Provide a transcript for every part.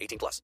18 plus.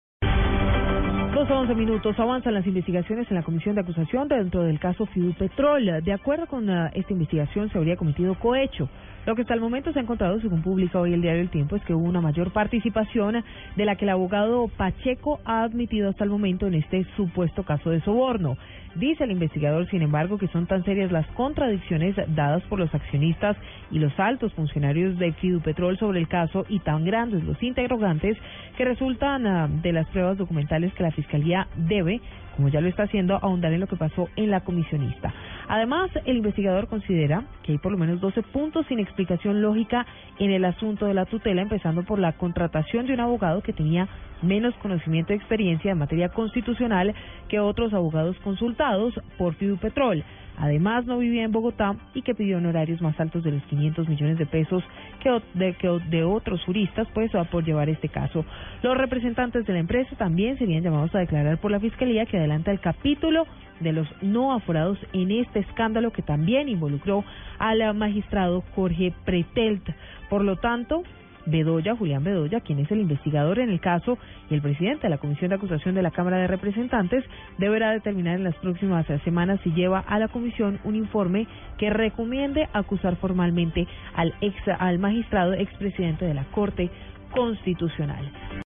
12 a 11 minutos. Avanzan las investigaciones en la comisión de acusación dentro del caso Fidupetrol. De acuerdo con uh, esta investigación, se habría cometido cohecho. Lo que hasta el momento se ha encontrado, según publica hoy el diario El Tiempo, es que hubo una mayor participación de la que el abogado Pacheco ha admitido hasta el momento en este supuesto caso de soborno. Dice el investigador, sin embargo, que son tan serias las contradicciones dadas por los accionistas y los altos funcionarios de Fidupetrol sobre el caso y tan grandes los interrogantes que resultan uh, de las pruebas documentales que la Fiscalía debe, como ya lo está haciendo, ahondar en lo que pasó en la comisionista. Además, el investigador considera que hay por lo menos 12 puntos sin explicación lógica en el asunto de la tutela, empezando por la contratación de un abogado que tenía menos conocimiento y experiencia en materia constitucional que otros abogados consultados por Fidupetrol. Además, no vivía en Bogotá y que pidió honorarios más altos de los 500 millones de pesos que de, que de otros juristas, pues, por llevar este caso. Los representantes de la empresa también serían llamados a declarar por la Fiscalía que adelanta el capítulo de los no aforados en este escándalo que también involucró al magistrado Jorge Pretelt. Por lo tanto, Bedoya, Julián Bedoya, quien es el investigador en el caso y el presidente de la Comisión de Acusación de la Cámara de Representantes, deberá determinar en las próximas semanas si lleva a la comisión un informe que recomiende acusar formalmente al ex al magistrado expresidente de la Corte Constitucional.